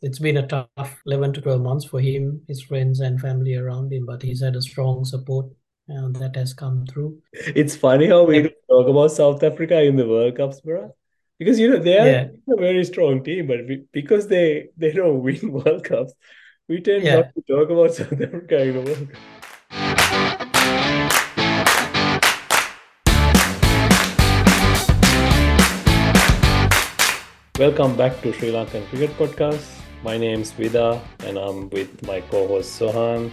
it's been a tough 11 to 12 months for him, his friends and family around him, but he's had a strong support and that has come through. It's funny how we yeah. talk about South Africa in the World Cups, bro. Because you know they are yeah. a very strong team, but we, because they they don't win World Cups, we tend yeah. not to talk about South Africa in the World Cup. Welcome back to Sri Lankan Cricket Podcast. My name is Vida and I'm with my co-host Sohan.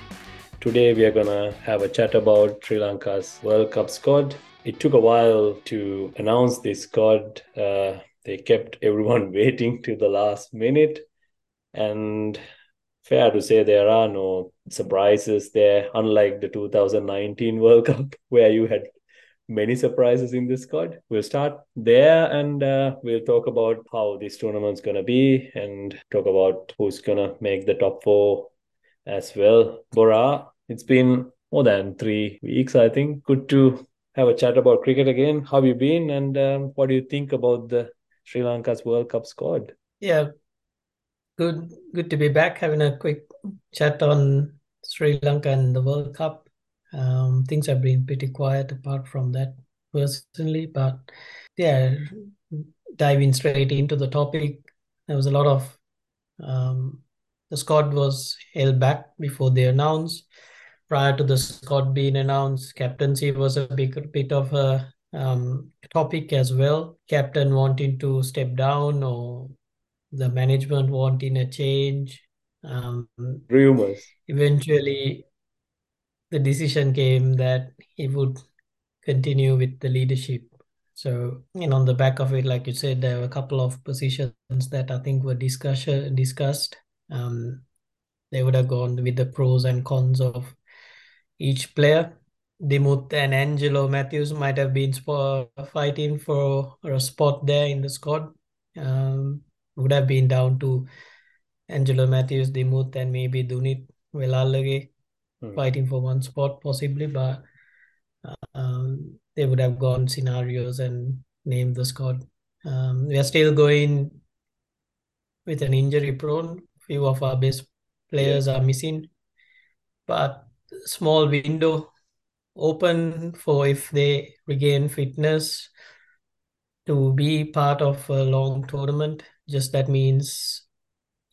Today we are gonna have a chat about Sri Lanka's World Cup squad. It took a while to announce this squad. Uh, they kept everyone waiting to the last minute, and fair to say there are no surprises there. Unlike the 2019 World Cup, where you had many surprises in this squad. We'll start there and uh, we'll talk about how this tournament's going to be and talk about who's going to make the top four as well. Bora, it's been more than three weeks, I think. Good to have a chat about cricket again. How have you been and um, what do you think about the Sri Lanka's World Cup squad? Yeah, good good to be back having a quick chat on Sri Lanka and the World Cup um, things have been pretty quiet apart from that personally, but yeah, diving straight into the topic, there was a lot of um, the squad was held back before they announced. Prior to the squad being announced, captaincy was a big bit of a um, topic as well. Captain wanting to step down or the management wanting a change. Um, Rumors. Eventually, the decision came that he would continue with the leadership. So, and on the back of it, like you said, there were a couple of positions that I think were discuss- discussed. Um, they would have gone with the pros and cons of each player. Dimuth and Angelo Mathews might have been sp- fighting for a spot there in the squad. Um, would have been down to Angelo Mathews, Dimuth, and maybe Dunith Wellalage mm. fighting for one spot possibly, but um, they would have gone scenarios and named the squad. Um, we are still going with an injury prone. Few of our best players yeah. are missing, but small window open for if they regain fitness to be part of a long tournament. Just that means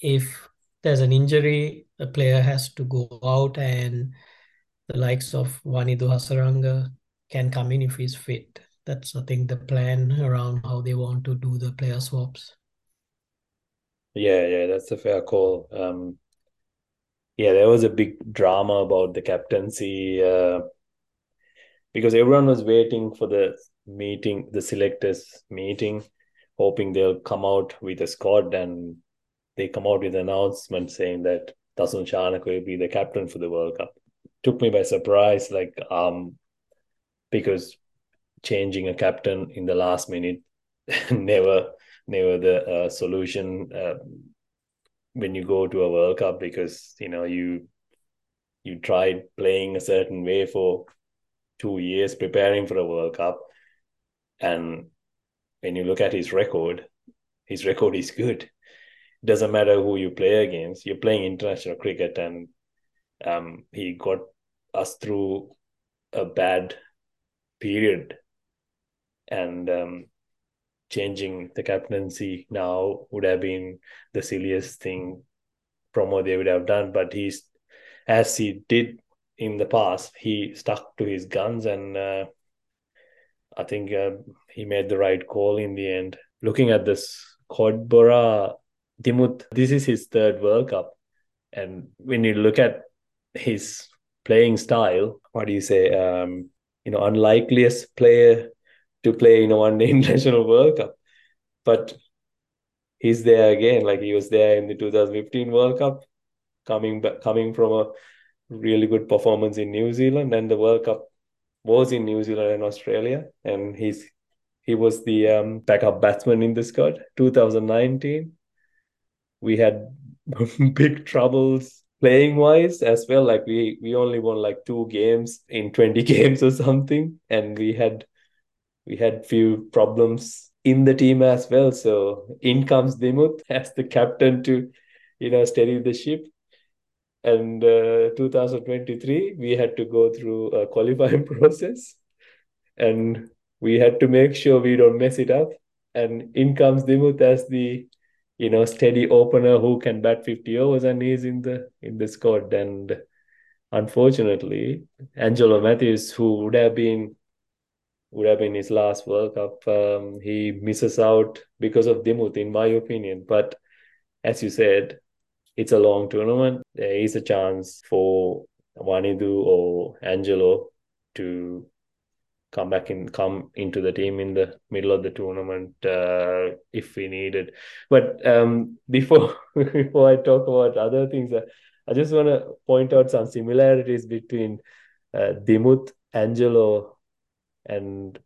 if there's an injury, a player has to go out, and the likes of Wanindu Hasaranga can come in if he's fit. That's I think the plan around how they want to do the player swaps. Yeah, yeah, that's a fair call. Um, yeah, there was a big drama about the captaincy uh, because everyone was waiting for the meeting, the selectors meeting, hoping they'll come out with a squad and they come out with an announcement saying that Dasun Shanaka will be the captain for the World Cup. Took me by surprise, like um, because changing a captain in the last minute never never the uh, solution uh, when you go to a World Cup because you know you you tried playing a certain way for two years preparing for a World Cup, and when you look at his record, his record is good doesn't matter who you play against. You're playing international cricket, and um, he got us through a bad period, and um, changing the captaincy now would have been the silliest thing they would have done. But he's as he did in the past, he stuck to his guns, and uh, I think uh, he made the right call in the end. Looking at this Kodbora Dimuth, this is his third World Cup. And when you look at his playing style, what do you say? Um, you know, unlikeliest player to play in a one international World Cup. But he's there again, like he was there in the 2015 World Cup, coming back, coming from a really good performance in New Zealand, and the World Cup was in New Zealand and Australia, and he's he was the um, backup batsman in the squad 2019 we had big troubles playing wise as well like we we only won like two games in 20 games or something and we had we had few problems in the team as well so in comes Dimuth as the captain to you know, steady the ship. And uh, 2023, we had to go through a qualifying process, and we had to make sure we don't mess it up. And in comes Dimuth as the you know steady opener who can bat 50 overs and he's in the in the squad. And unfortunately angelo mathews who would have been would have been his last world cup um, he misses out because of dimuth in my opinion. But as you said it's a long tournament. There is a chance for Wanindu or angelo to come back and come into the team in the middle of the tournament uh, if we needed. But um, before before I talk about other things, uh, I just want to point out some similarities between uh, Dimuth, Angelo, and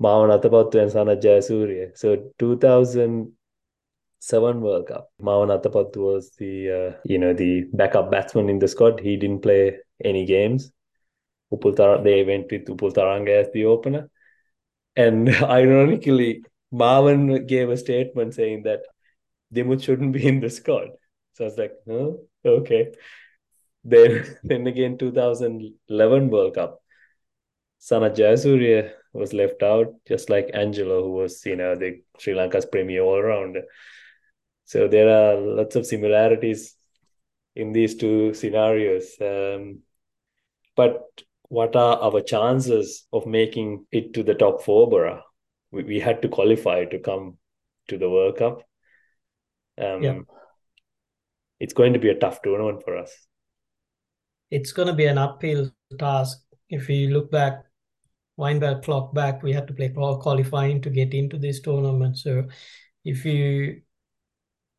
Marvan and Sanath Jayasuriya. So 2007 World Cup, Marvan was the uh, you know the backup batsman in the squad. He didn't play any games. Upul they went with Upul Tharanga as the opener. And ironically, Marvan gave a statement saying that Dimuth shouldn't be in the squad. So I was like, huh? okay. Then, then again, 2011 World Cup, Sanath Jayasuriya was left out, just like Angelo, who was, you know, the Sri Lanka's premier all-rounder. So there are lots of similarities in these two scenarios. Um, but what are our chances of making it to the top four, Bora? We, we had to qualify to come to the World Cup. Um, yeah. It's going to be a tough tournament for us. It's going to be an uphill task. If you look back, wind back clock back, we had to play qualifying to get into this tournament. So if you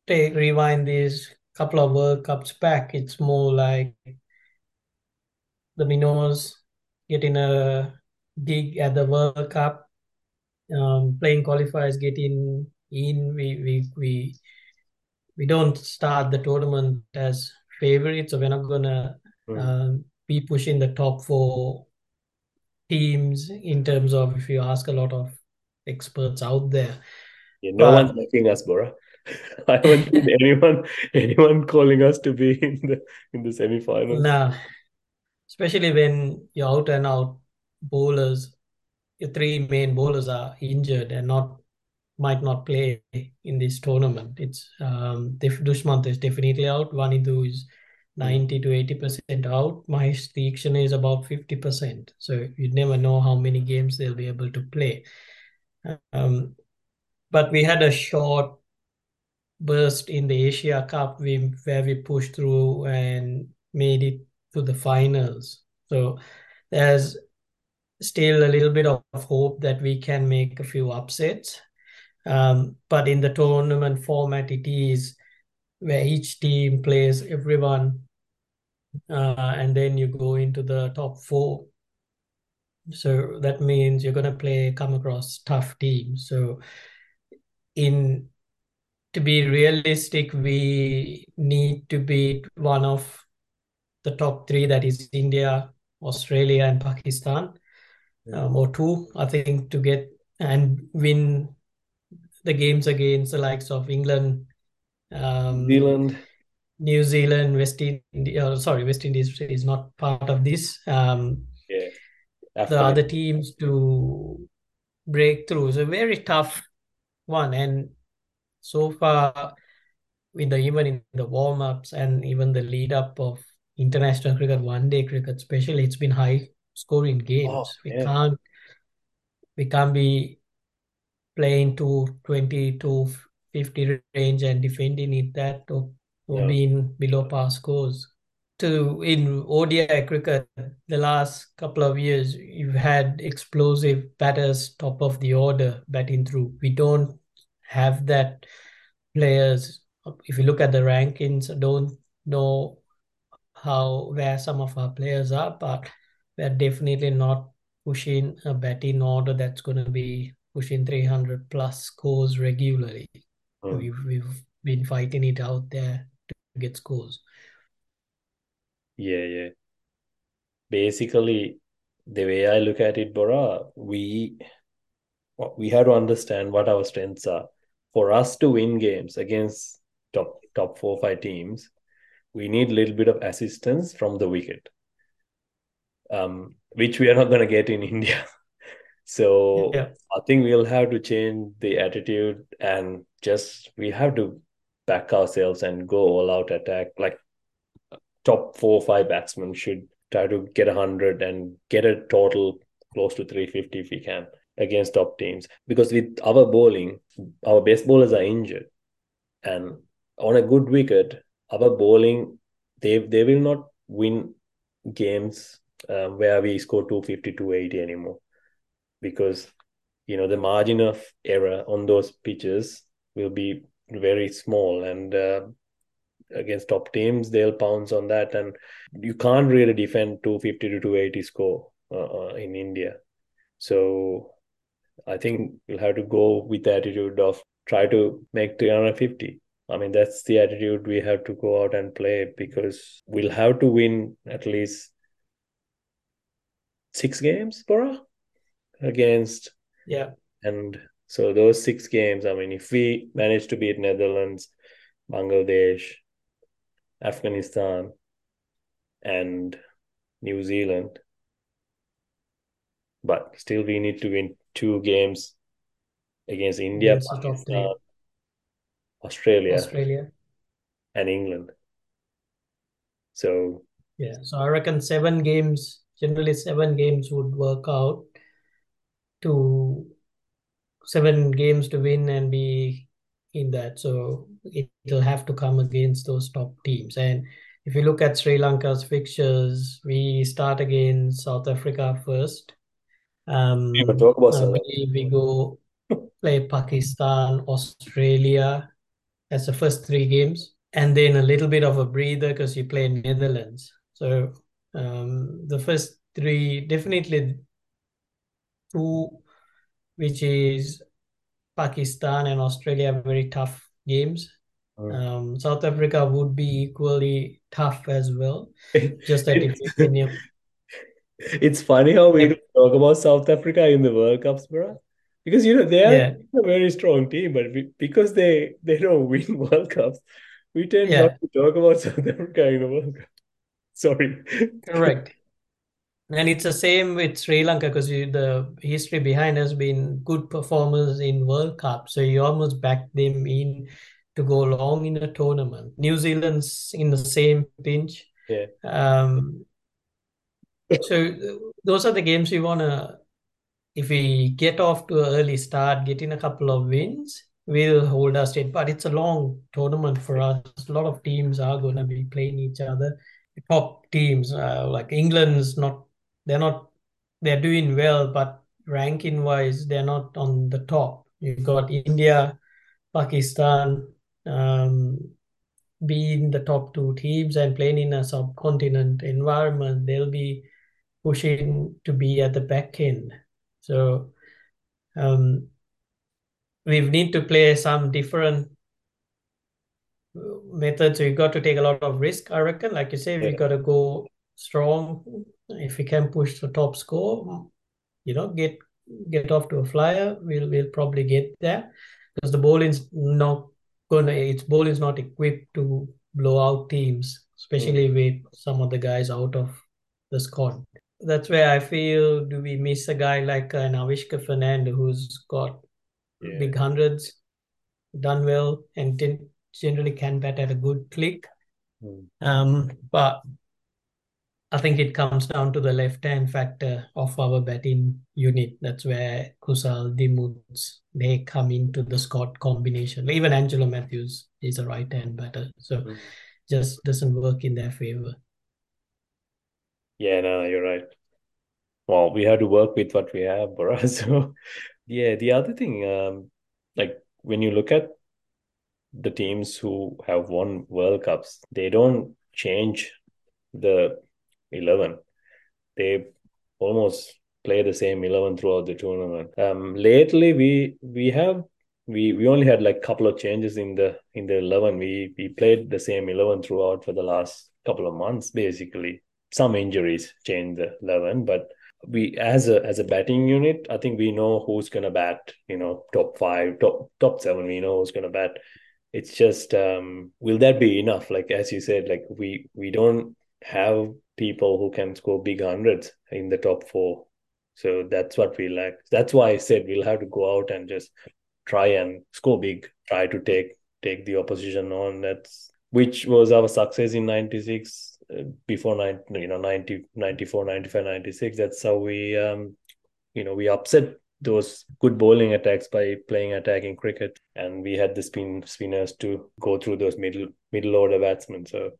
take rewind these couple of World Cups back, it's more like the Minnows getting a gig at the World Cup, um, playing qualifiers, getting in. We we we we don't start the tournament as favorites, so we're not gonna mm. um, be pushing the top four teams in terms of if you ask a lot of experts out there. Yeah, no but, one's making us, Bora. I haven't seen anyone anyone calling us to be in the in the semi-final. Nah, especially when your out and out bowlers, your three main bowlers are injured and not might not play in this tournament. It's um, Dushmant is definitely out. Wanindu is 90 to 80 percent out. Mahesh Theekshana is about 50 percent. So you never know how many games they'll be able to play. Um, but we had a short burst in the Asia Cup we, where we pushed through and made it to the finals. So there's still a little bit of hope that we can make a few upsets. Um, but in the tournament format, it is where each team plays everyone, uh, and then you go into the top four. So that means you're going to play come across tough teams. So in to be realistic, we need to beat one of the top three, that is India, Australia, and Pakistan, yeah. um, or two, I think, to get and win the games against the likes of England, um, New Zealand, New Zealand, West Indies. Uh, sorry, West Indies is not part of this. Um, yeah, the other teams to break through. It's a very tough one, and so far, with the even in the warm ups and even the lead up of international cricket, one day cricket, especially, it's been high scoring games. Oh, we yeah. can't we can't be playing to 20 to 50 range and defending it that or, or yeah. being below par scores. To in ODI cricket, the last couple of years, you've had explosive batters top of the order batting through. We don't have that players. If you look at the rankings, I don't know how where some of our players are, but we're definitely not pushing a batting order that's going to be pushing 300 plus scores regularly. Mm. We've, we've been fighting it out there to get scores. Yeah, yeah. Basically, the way I look at it, Bora, we we have to understand what our strengths are. For us to win games against top top four five teams, we need a little bit of assistance from the wicket, um, which we are not going to get in India. so Yeah. I think we'll have to change the attitude and just we have to back ourselves and go all out attack. Like top four or five batsmen should try to get a hundred and get a total close to 350 if we can against top teams. Because with our bowling, our best bowlers are injured. And on a good wicket, our bowling, they they will not win games um, where we score 250, 280 anymore. Because you know the margin of error on those pitches will be very small and uh, against top teams they'll pounce on that. And you can't really defend 250 to 280 score uh, in india. So i think you'll have to go with the attitude of try to make 350 i mean that's the attitude we have to go out and play because we'll have to win at least six games Bora, against Yeah. and so those six games, I mean, if we manage to beat Netherlands, Bangladesh, Afghanistan, and New Zealand, but still we need to win two games against India, Against the top three. Pakistan, Australia, Australia. and England. So Yeah. So I reckon seven games, generally seven games would work out to seven games to win and be in that. So it, it'll have to come against those top teams. And if you look at Sri Lanka's fixtures, we start against South Africa first. Um, we talk about I South believe we go play Pakistan, Australia as the first three games, and then a little bit of a breather because you play Netherlands. So um, the first three definitely two, which is Pakistan and Australia, are very tough games. Um, South Africa would be equally tough as well. Just that if you it's funny how we don't talk about South Africa in the World Cups, bro. Because you know they are Yeah. a very strong team, but we, because they they don't win World Cups, we tend Yeah. not to talk about South Africa in the World Cup. Sorry. Correct. And it's the same with Sri Lanka because the history behind has been good performers in World Cup. So you almost back them in to go long in a tournament. New Zealand's in the same pinch. Yeah. Um, so those are the games we want to, if we get off to an early start, get in a couple of wins, will hold us in. But it's a long tournament for us. A lot of teams are going to be playing each other. Top teams, uh, like England's not, they're not, they're doing well, but ranking wise, they're not on the top. You've got India, Pakistan, um, being the top two teams and playing in a subcontinent environment, they'll be pushing to be at the back end. So um, we need to play some different methods. You got to take a lot of risk, I reckon. Like you say, we Yeah. got to go strong. If we can push the top score, you know, get get off to a flyer, we'll we'll probably get there because the bowling's not gonna. Its bowling's not equipped to blow out teams, especially with some of the guys out of the squad. That's where I feel do we miss a guy like an Avishka Fernando who's got Yeah. big hundreds, done well, and gen- generally can bat at a good click. Mm. Um, but I think it comes down to the left-hand factor of our batting unit. That's where Kusal, Dimuth's, they come into the Scott combination. Even Angelo Mathews is a right-hand batter, so Mm. just doesn't work in their favor. Yeah, no, you're right. Well, we have to work with what we have, bro. So, yeah, the other thing, um, like when you look at the teams who have won World Cups, they don't change the 11. They almost play the same 11 throughout the tournament. Um, lately we we have we we only had like a couple of changes in the in the 11. We we played the same 11 throughout for the last couple of months basically. Some injuries changed the 11, but we as a as a batting unit, I think we know who's gonna bat, you know, top five, top top seven, we know who's gonna bat. it's just um, will that be enough? Like as you said, like we we don't have people who can score big hundreds in the top four. So that's what we lack. That's why I said we'll have to go out and just try and score big, try to take take the opposition on. That's which was our success in 96 uh, before 90, you know 90 94 95 96 that's how we um you know we upset those good bowling attacks by playing attacking cricket and we had the spin spinners to go through those middle middle order batsmen so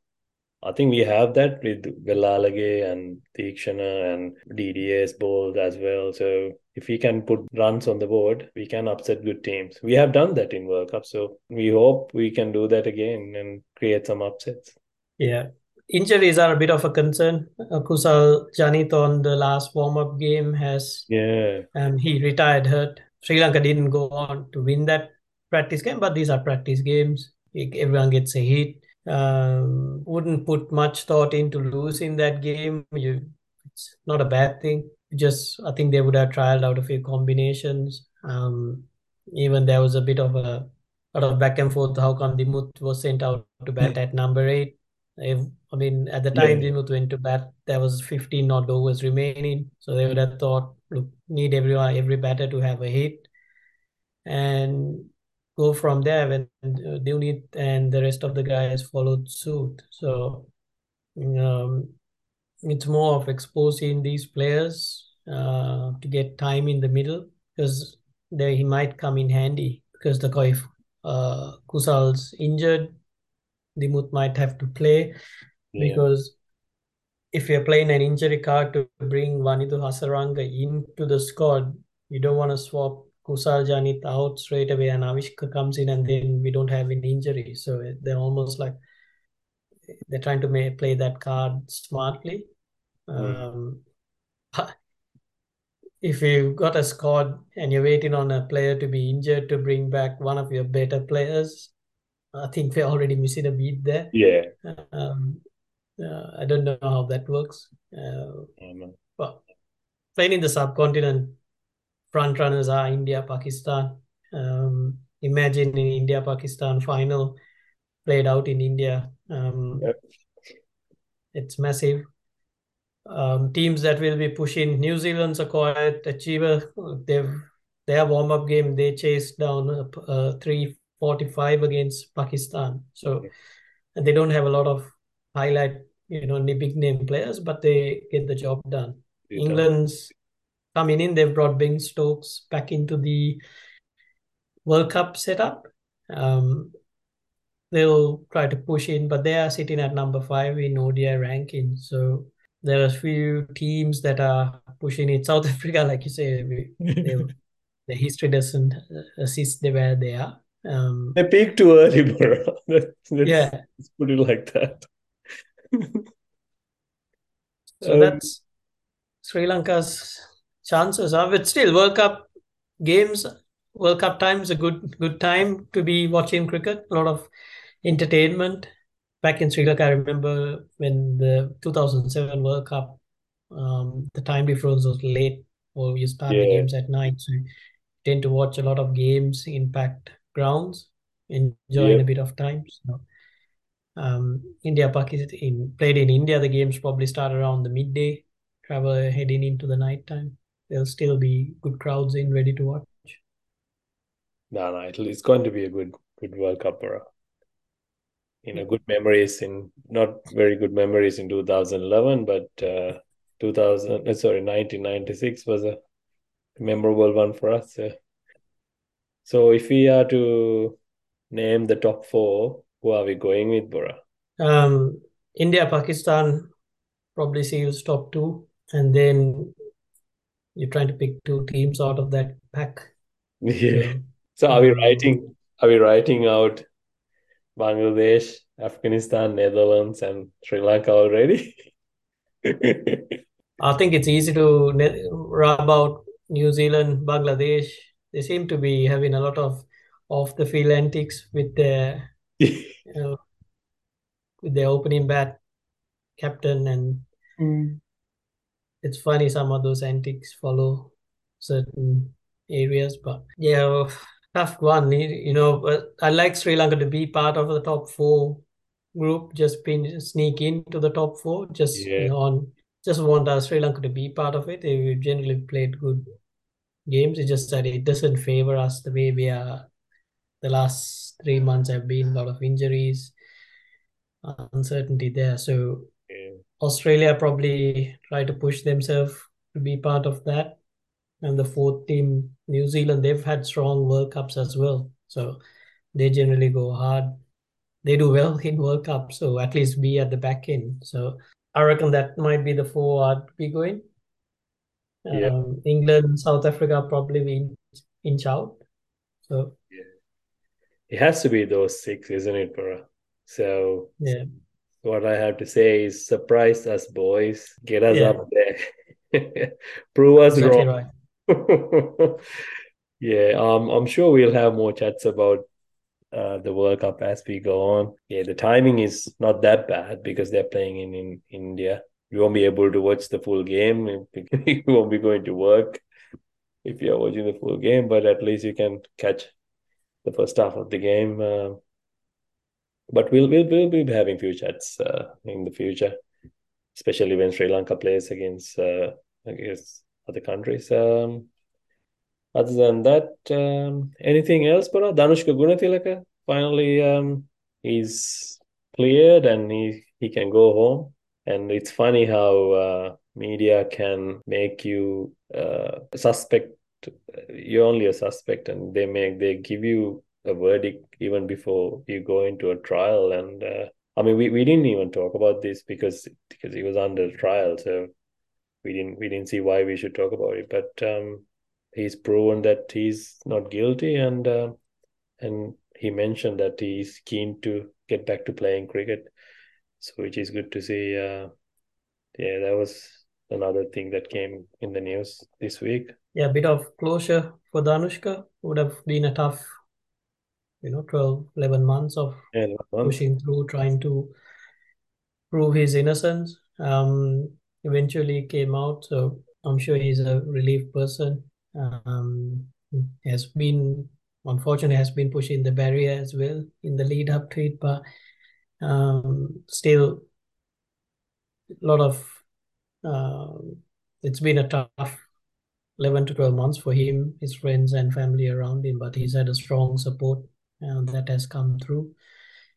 I think we have that with Wellalage and Theekshana and DDS bowls as well. So if we can put runs on the board, we can upset good teams. We have done that in World Cup. So we hope we can do that again and create some upsets. Yeah. Injuries are a bit of a concern. Uh, Kusal Janith on the last warm up game has Yeah. um, he retired hurt. Sri Lanka didn't go on to win that practice game, but these are practice games. Everyone gets a hit. Um, wouldn't put much thought into losing that game. You, it's not a bad thing. Just I think they would have trialed out a few combinations. Um, even there was a bit of a lot of back and forth. How come Dimuth was sent out to bat at number eight? If, I mean, at the time Yeah. Dimuth went to bat, there was 15 odd overs remaining. So they would have thought, look, need everyone, every batter to have a hit. And go from there when uh, Dunith and the rest of the guys followed suit. So um, it's more of exposing these players uh, to get time in the middle because there he might come in handy because the if uh, Kusal's injured, Dimuth might have to play Yeah. because if you're playing an injury card to bring Wanindu Hasaranga into the squad, you don't want to swap Kusal Janith out straight away and Avishka comes in and then we don't have any injury. So they're almost like they're trying to make, play that card smartly. Um, if you've got a squad and you're waiting on a player to be injured to bring back one of your better players, I think we're already missing a beat there. Yeah. Um, uh, I don't know how that works. Uh, Um, but playing in the subcontinent, front runners are India, Pakistan. Um, imagine in India Pakistan final played out in India. Um, Yep. It's massive. Um, teams that will be pushing New Zealand's a quiet achiever. They've their warm up game they chased down a, a 345 against Pakistan. So and they don't have a lot of highlight, you know, big name players, but they get the job done. England's coming in. They've brought Ben Stokes back into the World Cup setup. Um, they'll try to push in, but they are sitting at number five in ODI ranking. So there are a few teams that are pushing it. South Africa, like you say, we, they, the history doesn't assist the where they are. Um, They peaked too early, bro. Yeah, let's put it like that. so Um, that's Sri Lanka's chances are. But still, World Cup games, World Cup time is a good good time to be watching cricket. A lot of entertainment. Back in Sri Lanka, I remember when the 2007 World Cup, um, the time difference was late, or you start the games at night, so you tend to watch a lot of games in packed grounds, enjoying Yep. a bit of time. So, um, India, Pakistan, played in India, the games probably start around the midday, travel heading into the night time. There'll still be good crowds in, ready to watch. No, no, it'll, it's going to be a good, good World Cup, bro. You know, good memories in not very good memories in 2011, but uh, 2000, uh, sorry, 1996 was a memorable one for us. So if we are to name the top four, who are we going with, Bora? Um, India, Pakistan probably seals top two, and then you're trying to pick two teams out of that pack. Yeah. So are we writing? Are we writing out Bangladesh, Afghanistan, Netherlands, and Sri Lanka already? I think it's easy to rub out New Zealand, Bangladesh. They seem to be having a lot of off the field antics with their you know, with their opening bat captain, and it's funny some of those antics follow certain areas. But yeah, tough one. You know, I like Sri Lanka to be part of the top four group, just been sneak into the top four. Just Yeah. you know, on just want uh, Sri Lanka to be part of it. They've generally played good games. It's just that it doesn't favor us the way we are. The last three months have been a lot of injuries, uncertainty there. So Yeah. Australia probably try to push themselves to be part of that. And the fourth team, New Zealand, they've had strong World Cups as well. So they generally go hard. They do well in World Cup, so at least be at the back end. So I reckon that might be the four I'd be going. Yeah. Um, England, South Africa probably be inch, inch out. So It has to be those six, isn't it, bro? So yeah, what I have to say is surprise us, boys. Get us Yeah. up there. Prove us exactly wrong. right. Yeah, um, I'm sure we'll have more chats about uh, the World Cup as we go on. Yeah, the timing is not that bad because they're playing in, in India. You won't be able to watch the full game. You won't be going to work if you're watching the full game, but at least you can catch the first half of the game. Uh, but we'll we'll we'll be having few chats uh, in the future, especially when Sri Lanka plays against uh, against other countries. Um, other than that, um, anything else, Bora? Danushka Gunathilaka finally um, he's cleared and he, he can go home. And it's funny how uh, media can make you uh, suspect. You're only a suspect, and they make they give you a verdict even before you go into a trial. And uh, I mean, we, we didn't even talk about this because because he was under trial, so we didn't we didn't see why we should talk about it. But um, he's proven that he's not guilty and uh, and he mentioned that he's keen to get back to playing cricket so which is good to see uh, yeah that was another thing that came in the news this week Yeah, a bit of closure for Danushka would have been a tough, you know, 12, 11 months of yeah months. pushing through, trying to prove his innocence. Um, eventually came out, so I'm sure he's a relieved person. Um, has been unfortunately has been pushing the barrier as well in the lead up to it, but um, still a lot of um, it's been a tough 11 to 12 months for him, his friends and family around him, but he's had a strong support and that has come through,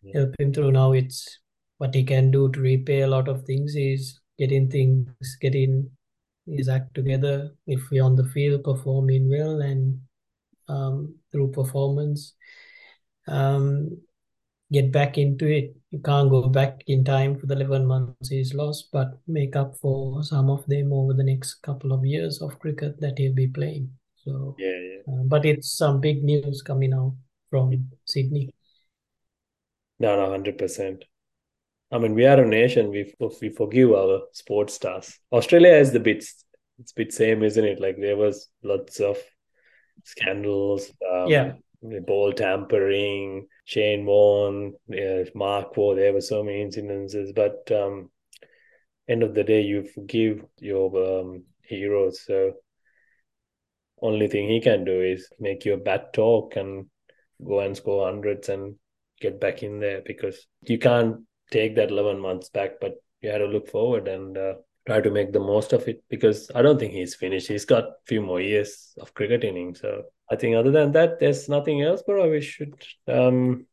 Yeah. help him through. Now it's what he can do to repay a lot of things is getting things, getting his act together. If we're on the field performing well and um, through performance, um, get back into it. You can't go back in time for the 11 months he's lost, but make up for some of them over the next couple of years of cricket that he'll be playing. So, yeah yeah uh, but it's some big news coming out from Sydney. no no 100% i mean we are a nation we we forgive our sports stars australia is the bit it's bit same isn't it like there was lots of scandals um, Yeah. ball tampering, Shane Warne, Mark Waugh, there were so many incidences, but um, end of the day, you forgive your um, heroes. So only thing he can do is make you a bad talk and go and score hundreds and get back in there because you can't take that 11 months back, but you had to look forward and uh, try to make the most of it because I don't think he's finished. He's got a few more years of cricket in him. So I think other than that, there's nothing else, but we should. Um,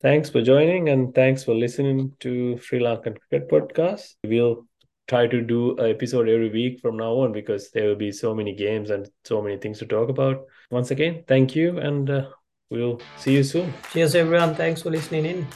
thanks for joining and thanks for listening to Sri Lankan Cricket Podcast. We'll try to do an episode every week from now on because there will be so many games and so many things to talk about. Once again, thank you and uh, we'll see you soon. Cheers, everyone. Thanks for listening in.